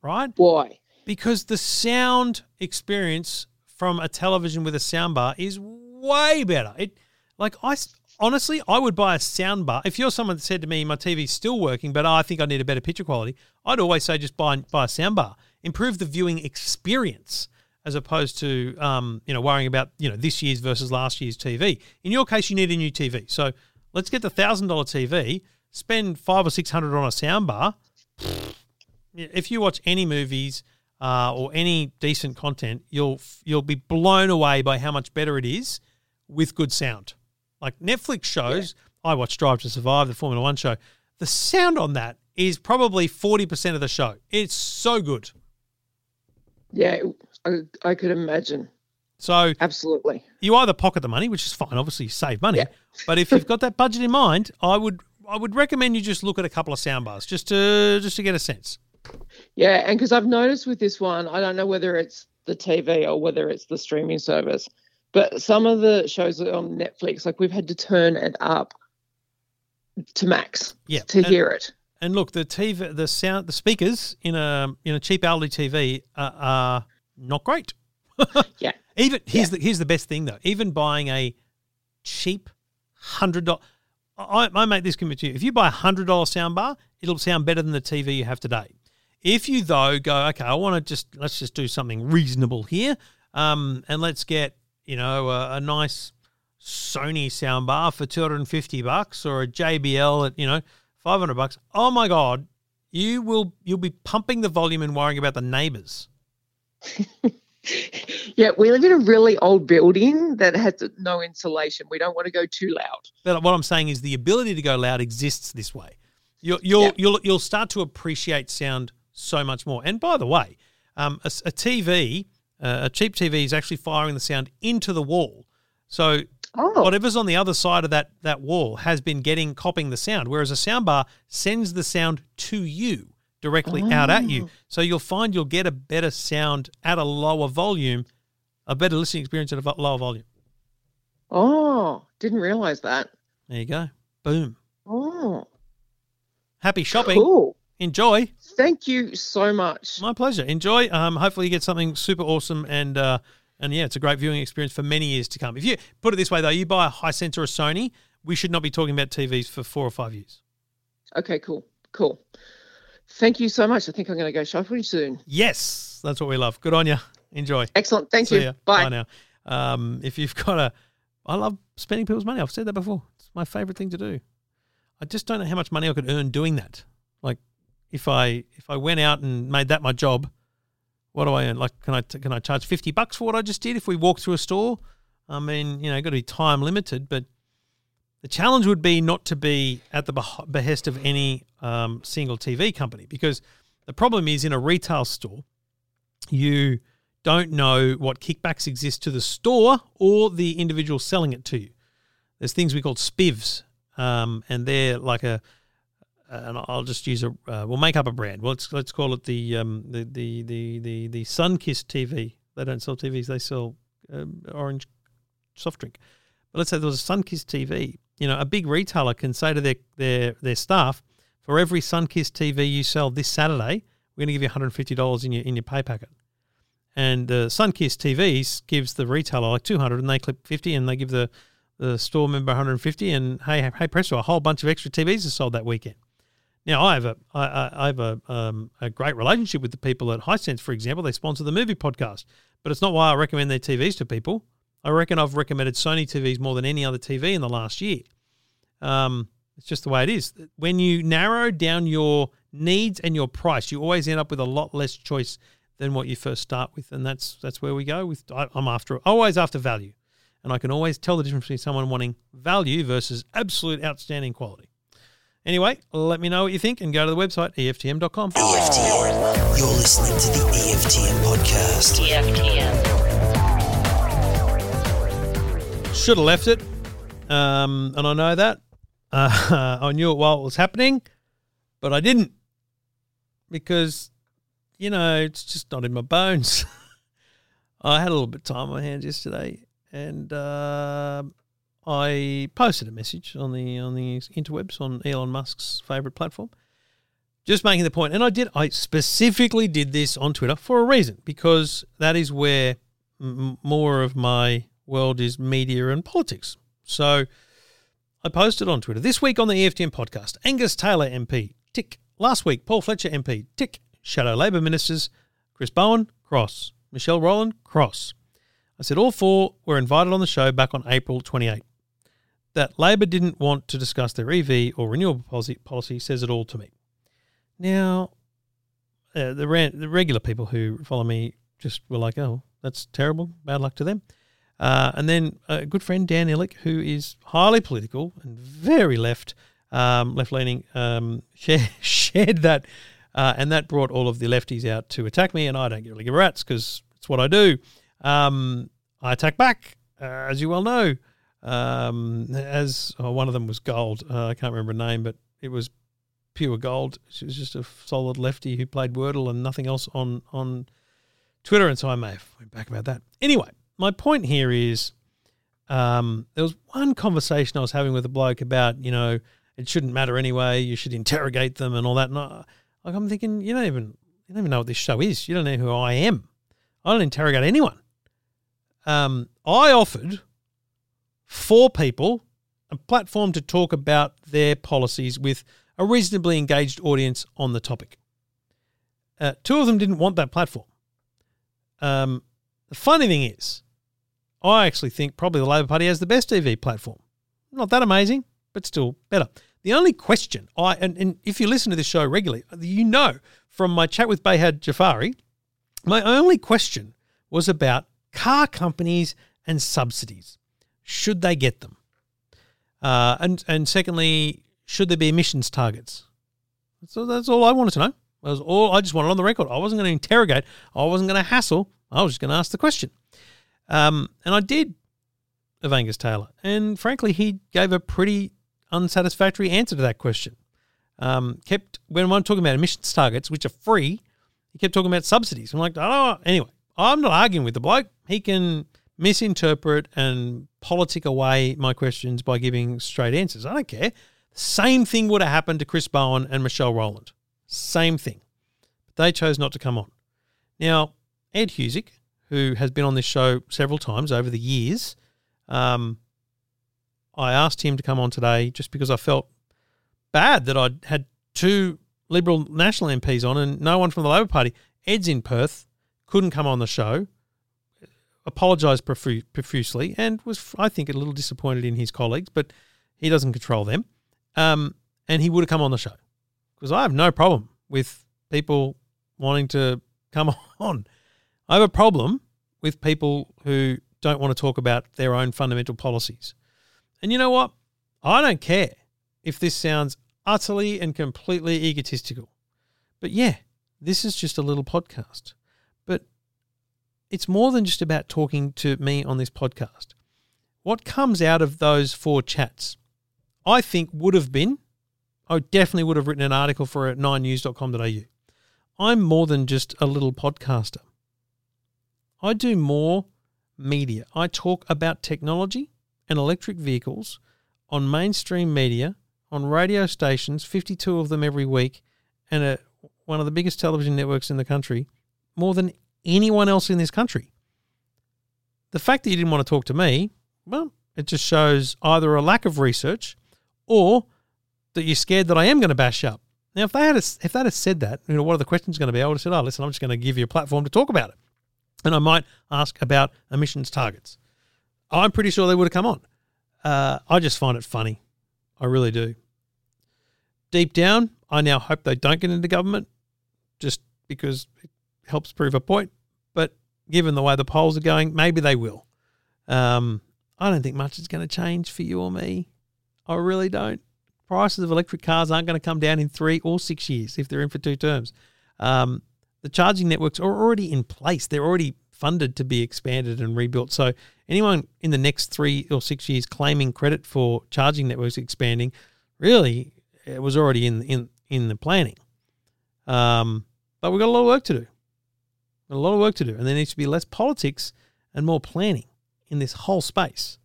right? Why? Because the sound experience from a television with a soundbar is way better. It like I honestly, I would buy a soundbar. If you're someone that said to me, "My TV's still working, but I think I need a better picture quality," I'd always say just buy buy a soundbar. Improve the viewing experience as opposed to um, you know worrying about you know this year's versus last year's TV. In your case, you need a new TV, so let's get the thousand dollar TV. Spend five or six hundred on a soundbar. If you watch any movies uh, or any decent content, you'll you'll be blown away by how much better it is with good sound. Like Netflix shows, I watch Drive to Survive, the Formula One show. The sound on that is probably forty percent of the show. It's so good. Yeah, I, I could imagine. So Absolutely. you either pocket the money, which is fine, obviously you save money. Yeah. But if you've got that budget in mind, I would I would recommend you just look at a couple of soundbars just to just to get a sense. Yeah, and because I've noticed with this one, I don't know whether it's the TV or whether it's the streaming service, but some of the shows are on Netflix, like we've had to turn it up to max Yeah, to and- hear it. And look, the TV, the sound, the speakers in a in a cheap hourly TV are, are not great. Yeah. Even here's the here's the best thing though. Even buying a cheap hundred dollar, I, I make this commitment to you. If you buy a hundred dollar soundbar, it'll sound better than the TV you have today. If you though go, okay, I want to just let's just do something reasonable here, um, and let's get you know a, a nice Sony soundbar for two hundred and fifty bucks or a JBL at you know five hundred bucks. Oh my god, you will you'll be pumping the volume and worrying about the neighbors. Yeah, we live in a really old building that has no insulation. We don't want to go too loud. But what I'm saying is the ability to go loud exists this way. You'll you'll Yeah. you'll, you'll start to appreciate sound so much more. And by the way, um, a, a TV, uh, a cheap TV, is actually firing the sound into the wall. So Oh, whatever's on the other side of that that wall has been getting copying the sound, whereas a soundbar sends the sound to you directly out at you. So you'll find you'll get a better sound at a lower volume, a better listening experience at a lower volume. oh, didn't realize that. There you go. Boom. Oh, Happy shopping. cool. Enjoy. Thank you so much. My pleasure. Enjoy. Um, hopefully you get something super awesome and uh, and yeah, it's a great viewing experience for many years to come. If you put it this way though, you buy a Hisense or a Sony, we should not be talking about TVs for four or five years. Okay, cool, cool. Thank you so much. I think I'm going to go shopping soon. Yes, that's what we love. Good on you. Enjoy. Excellent. Thank See you. ya. Bye. now. Um, if you've got a, I love spending people's money. I've said that before. It's my favorite thing to do. I just don't know how much money I could earn doing that. Like, if I if I went out and made that my job, what do I earn? Like, can I can I charge fifty bucks for what I just did? If we walk through a store, I mean, you know, got to be time limited, but the challenge would be not to be at the behest of any um, single TV company because the problem is in a retail store, you don't know what kickbacks exist to the store or the individual selling it to you. There's things we call spivs, um, and they're like a, and I'll just use a, uh, we'll make up a brand. Well, let's let's call it the um, the the the the the TV. They don't sell TVs; they sell um, orange soft drink. But let's say there was a Sunkist TV. You know, a big retailer can say to their their their staff, for every Sunkist TV you sell this Saturday, we're going to give you $150 in your in your pay packet. And the uh, Sunkist TVs gives the retailer like 200 and they clip 50 and they give the, the store member 150 and hey, hey presto, a whole bunch of extra TVs are sold that weekend. Now I have a I, I have a um, a great relationship with the people at Hisense, for example. They sponsor the movie podcast, but it's not why I recommend their TVs to people. I reckon I've recommended Sony TVs more than any other TV in the last year. Um, it's just the way it is. When you narrow down your needs and your price, you always end up with a lot less choice than what you first start with, and that's that's where we go. With I, I'm after always after value, and I can always tell the difference between someone wanting value versus absolute outstanding quality. Anyway, let me know what you think and go to the website EFTM.com. EFTM. You're listening to the EFTM podcast. EFTM. Should have left it, um, and I know that. Uh, I knew it while it was happening, but I didn't because, you know, it's just not in my bones. I had a little bit of time on my hands yesterday, and uh, I posted a message on the on the interwebs on Elon Musk's favorite platform, just making the point. And I did. I specifically did this on Twitter for a reason because that is where m- more of my world is media and politics. So I posted on Twitter this week on the EFTM podcast. Angus Taylor MP, tick. Last week, Paul Fletcher MP, tick. Shadow Labor ministers, Chris Bowen, cross. Michelle Rowland, cross. I said all four were invited on the show back on April 28. That Labor didn't want to discuss their EV or renewable policy, policy says it all to me. Now, uh, the, ran, the regular people who follow me just were like, oh, that's terrible. Bad luck to them. Uh, and then a good friend, Dan Ilic, who is highly political and very left, um, left leaning, um, share, shared that. Uh, and that brought all of the lefties out to attack me. And I don't really give a rat's because it's what I do. Um, I attack back, uh, as you well know. Um, as oh, one of them was gold. Uh, I can't remember her name, but it was pure gold. She was just a solid lefty who played Wordle and nothing else on on Twitter, and so I may have went back about that. Anyway, my point here is um, there was one conversation I was having with a bloke about you know it shouldn't matter anyway. You should interrogate them and all that. And I, like I'm thinking you don't even you don't even know what this show is. You don't know who I am. I don't interrogate anyone. Um, I offered four people a platform to talk about their policies with a reasonably engaged audience on the topic. Uh, two of them didn't want that platform. Um, the funny thing is, I actually think probably the Labor Party has the best TV platform. Not that amazing, but still better. The only question I and, and if you listen to this show regularly, you know from my chat with Behyad Jafari, my only question was about car companies and subsidies. Should they get them? Uh, and and secondly, should there be emissions targets? So that's all I wanted to know. That was all I just wanted on the record. I wasn't going to interrogate. I wasn't going to hassle. I was just going to ask the question. Um, and I did of Angus Taylor. And frankly, he gave a pretty unsatisfactory answer to that question. Um, kept when I'm talking about emissions targets, which are free, he kept talking about subsidies. I'm like, oh, anyway, I'm not arguing with the bloke. He can misinterpret and politic away my questions by giving straight answers. I don't care. Same thing would have happened to Chris Bowen and Michelle Rowland. Same thing. But they chose not to come on. Now, Ed Husic, who has been on this show several times over the years, um, I asked him to come on today just because I felt bad that I'd had two Liberal National MPs on and no one from the Labor Party. Ed's in Perth, couldn't come on the show, apologised profu- profusely, and was, I think, a little disappointed in his colleagues, but he doesn't control them. Um, and he would have come on the show because I have no problem with people wanting to come on. I have a problem with people who don't want to talk about their own fundamental policies. And you know what? I don't care if this sounds utterly and completely egotistical. But yeah, this is just a little podcast. It's more than just about talking to me on this podcast. What comes out of those four chats, I think would have been, I definitely would have written an article for it at 9news.com.au. I'm more than just a little podcaster. I do more media. I talk about technology and electric vehicles on mainstream media, on radio stations, 52 of them every week, and a, one of the biggest television networks in the country, more than anyone else in this country. The fact that you didn't want to talk to me, well, it just shows either a lack of research or that you're scared that I am going to bash up. Now, if they had a, if they had said that, you know, what are the questions going to be? I would have said, "Oh, listen, I'm just going to give you a platform to talk about it," and I might ask about emissions targets. I'm pretty sure they would have come on. Uh, I just find it funny. I really do. Deep down, I now hope they don't get into government, just because it helps prove a point. Given the way the polls are going, maybe they will. Um, I don't think much is going to change for you or me. I really don't. Prices of electric cars aren't going to come down in three or six years if they're in for two terms. Um, the charging networks are already in place. They're already funded to be expanded and rebuilt. So anyone in the next three or six years claiming credit for charging networks expanding, really, it was already in in in the planning. Um, but we've got a lot of work to do. A lot of work to do, and there needs to be less politics and more planning in this whole space.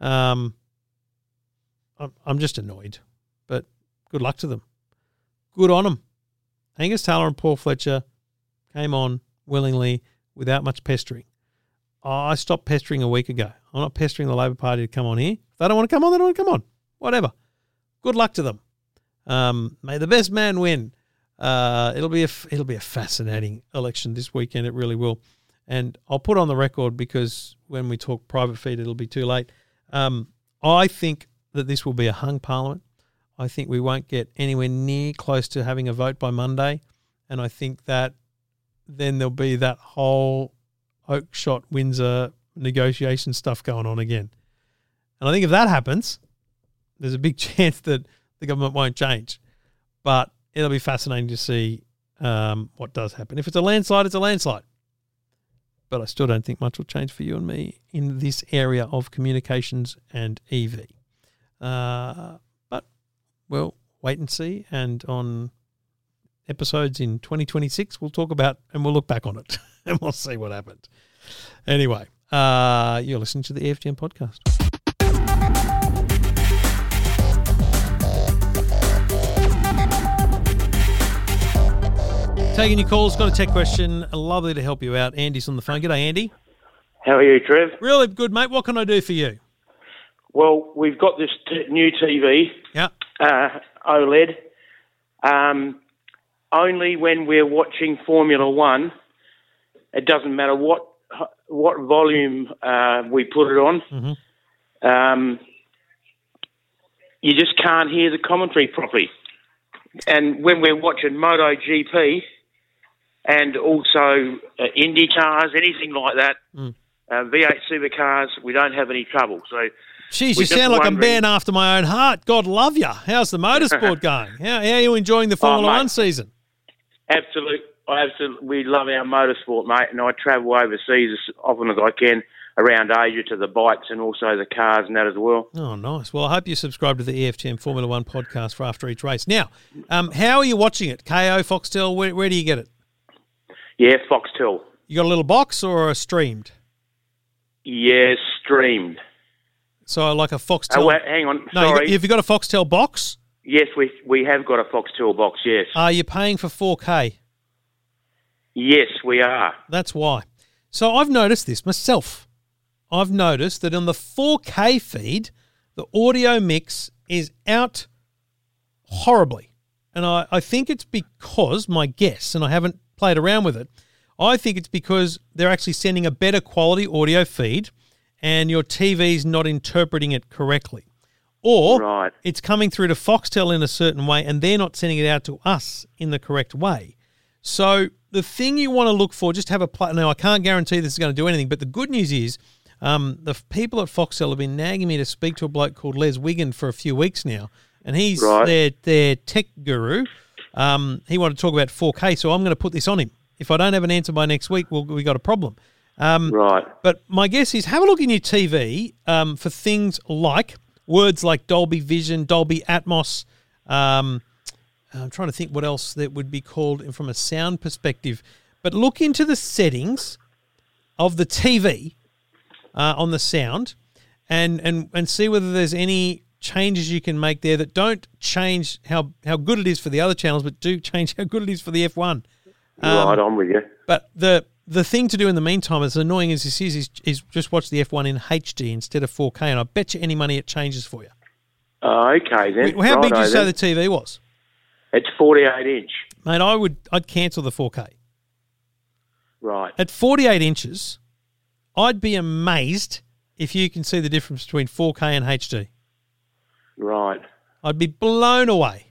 Um, I'm, just annoyed, but good luck to them. Good on them. Angus Taylor and Paul Fletcher came on willingly without much pestering. I stopped pestering a week ago. I'm not pestering the Labor Party to come on here. If they don't want to come on, they don't want to come on. Whatever. Good luck to them. Um, may the best man win. Uh, it'll be a it'll be a fascinating election this weekend. It really will. And I'll put on the record because when we talk private feed, it'll be too late. Um, I think that this will be a hung parliament. I think we won't get anywhere near close to having a vote by Monday, and I think that then there'll be that whole Oakeshott Windsor negotiation stuff going on again. And I think if that happens, there's a big chance that the government won't change. But it'll be fascinating to see um, what does happen. If it's a landslide, it's a landslide. But I still don't think much will change for you and me in this area of communications and EV. Uh, but we'll wait and see. And on episodes in 2026, we'll talk about and we'll look back on it and we'll see what happened. Anyway, uh, you're listening to the EFTM podcast. Taking your calls, got a tech question. Lovely to help you out. Andy's on the phone. G'day, Andy. How are you, Trev? Really good, mate. What can I do for you? Well, we've got this t- new TV, Yeah. uh, OLED. Um, only when we're watching Formula One, it doesn't matter what what volume uh, we put it on. Mhm. Um, you just can't hear the commentary properly. And when we're watching MotoGP and also uh, Indy cars, anything like that, Mm. uh, V8 supercars, we don't have any trouble. So Jeez, you sound like a wondering- man after my own heart. God love you. How's the motorsport going? How, how are you enjoying the Formula Oh. One season? Absolute, I absolutely, we love our motorsport, mate, and I travel overseas as often as I can around Asia to the bikes and also the cars and that as well. Oh, nice. Well, I hope you subscribe to the EFTM Formula One podcast for after each race. Now, um, how are you watching it? Kayo, Foxtel, where, where do you get it? Yeah, Foxtel. You got a little box or a streamed? Yeah, streamed. So like a Foxtel. Oh, wait, hang on. no, You got, have you got a Foxtel box? Yes, we we have got a Foxtel box. Yes, Are you paying for 4K? yes, we are. That's why. So I've noticed this myself. I've noticed that on the 4K feed, the audio mix is out horribly. And I, I think it's because, my guess, and I haven't played around with it, I think it's because they're actually sending a better quality audio feed and your TV's not interpreting it correctly. Or Right. it's coming through to Foxtel in a certain way and they're not sending it out to us in the correct way. So the thing you want to look for, just have a play. Now I can't guarantee this is going to do anything, but the good news is um, the people at Foxtel have been nagging me to speak to a bloke called Les Wigan for a few weeks now, and he's Right. their their tech guru. Um, he wanted to talk about 4K, so I'm going to put this on him. If I don't have an answer by next week, we'll, we got a problem. Um, Right. but my guess is have a look in your TV um, for things like words like Dolby Vision, Dolby Atmos. Um, I'm trying to think what else that would be called from a sound perspective. But look into the settings of the TV uh, on the sound and, and, and see whether there's any changes you can make there that don't change how, how good it is for the other channels, but do change how good it is for the F1. Um, right, I'm with you. But the the thing to do in the meantime, as annoying as this is, is, is just watch the F1 in HD instead of 4K, and I bet you any money it changes for you. Oh, okay then. How big did you say then. the TV was? It's 48 inch. Mate, I would I'd cancel the 4K. Right. At 48 inches, I'd be amazed if you can see the difference between 4K and HD. Right. I'd be blown away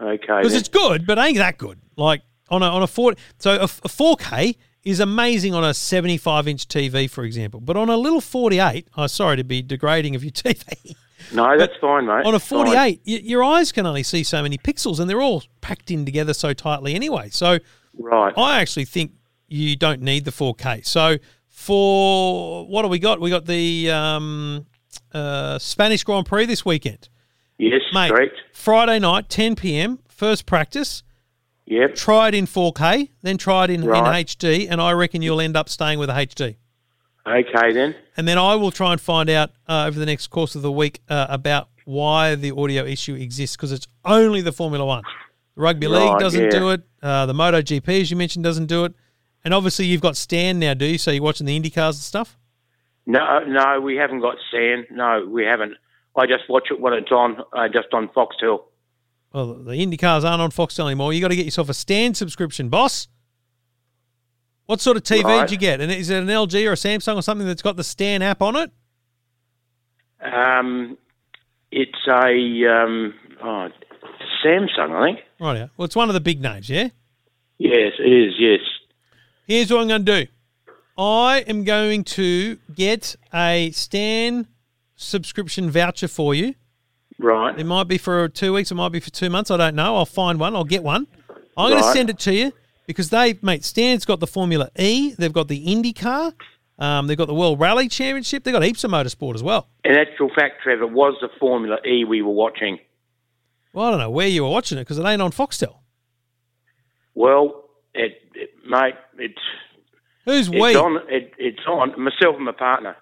Okay. because it's good, but ain't that good. Like on a on a 4 so a, a 4K is amazing on a 75 inch TV, for example, but on a little 48, I oh, sorry to be degrading of your TV. No, that's fine, mate. on a 48, y- your eyes can only see so many pixels, and they're all packed in together so tightly anyway. So Right. I actually think you don't need the 4K. So for what do we got? We got the um, uh, Spanish Grand Prix this weekend, Yes, mate. correct. Friday night, 10 p.m. First practice. Yep. Try it in 4K, then try it in, in HD, and I reckon you'll end up staying with a HD. Okay then. And then I will try and find out uh, over the next course of the week uh, about why the audio issue exists because it's only the Formula One. The Rugby League Right, doesn't yeah. do it. Uh, the MotoGP, as you mentioned, doesn't do it. And obviously, you've got Stan now, do you? So you're watching the IndyCars and stuff? No, no, we haven't got Stan. No, we haven't. I just watch it when it's on, uh, just on Foxtel. Well, the IndyCars aren't on Foxtel anymore. you got to get yourself a Stan subscription, boss. What sort of TV Right. did you get? And is it an LG or a Samsung or something that's got the Stan app on it? Um, it's a um, oh, Samsung, I think. Right, yeah. Well, it's one of the big names, yeah? Yes, it is. Yes. Here's what I'm going to do. I am going to get a Stan subscription voucher for you. Right. It might be for two weeks, it might be for two months. I don't know. I'll find one. I'll get one. I'm going to send it to you because they, mate, Stan's got the Formula E. They've got the IndyCar. Um, they've got the World Rally Championship. They've got heaps of motorsport as well. In actual fact, Trevor, it was the Formula E we were watching. Well, I don't know where you were watching it because it ain't on Foxtel. Well, it, it mate, it's Who's it's we? on. It, it's on. Myself and my partner.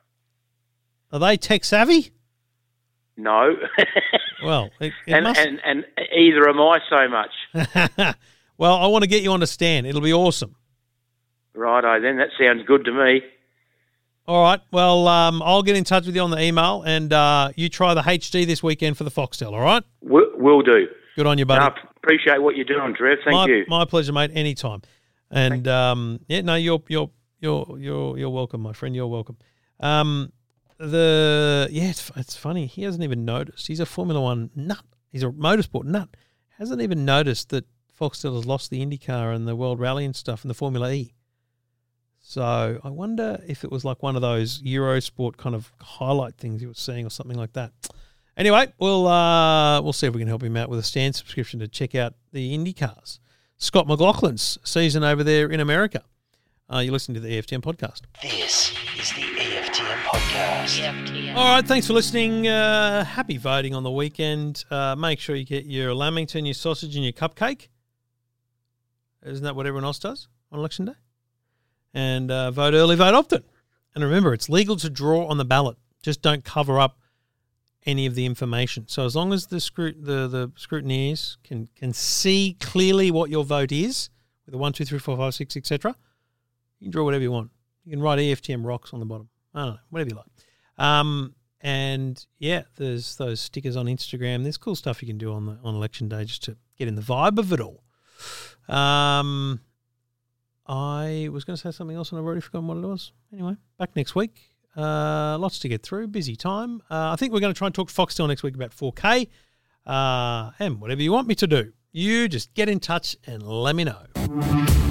Are they tech savvy? No, Well, it, it and, must. and and either am I so much. well, I want to get you on a Stan. It'll be awesome. Righto, then that sounds good to me. All right. Well, um, I'll get in touch with you on the email, and uh, you try the HD this weekend for the Foxtel. All right. Will, will do. Good on you, buddy. No, appreciate what you're doing, Trev. Thank my, you. My pleasure, mate. Anytime. And um, yeah, no, you're you're you're you're you're welcome, my friend. You're welcome. Um, the yeah, it's, it's funny. He hasn't even noticed. He's a Formula One nut. He's a motorsport nut. Hasn't even noticed that Foxtel has lost the IndyCar and the World Rally and stuff and the Formula E. So I wonder if it was like one of those Eurosport kind of highlight things he was seeing or something like that. Anyway, we'll uh, we'll see if we can help him out with a Stan subscription to check out the IndyCars. Scott McLaughlin's season over there in America. Uh, you listen to the EFTM podcast. This podcast. All right, thanks for listening. Uh, happy voting on the weekend. Uh, make sure you get your lamington, your sausage, and your cupcake. Isn't that what everyone else does on election day? And uh, vote early, vote often. And remember, it's legal to draw on the ballot. Just don't cover up any of the information. So as long as the scrut- the the scrutineers can can see clearly what your vote is with a one, two, three, four, five, six, etc. You can draw whatever you want. You can write EFTM rocks on the bottom. I don't know, whatever you like. Um, and yeah, there's those stickers on Instagram. There's cool stuff you can do on the on election day just to get in the vibe of it all. Um, I was going to say something else and I've already forgotten what it was. Anyway, back next week. Uh, lots to get through. Busy time. Uh, I think we're going to try and talk Foxtel next week about 4K. Uh, and whatever you want me to do, you just get in touch and let me know.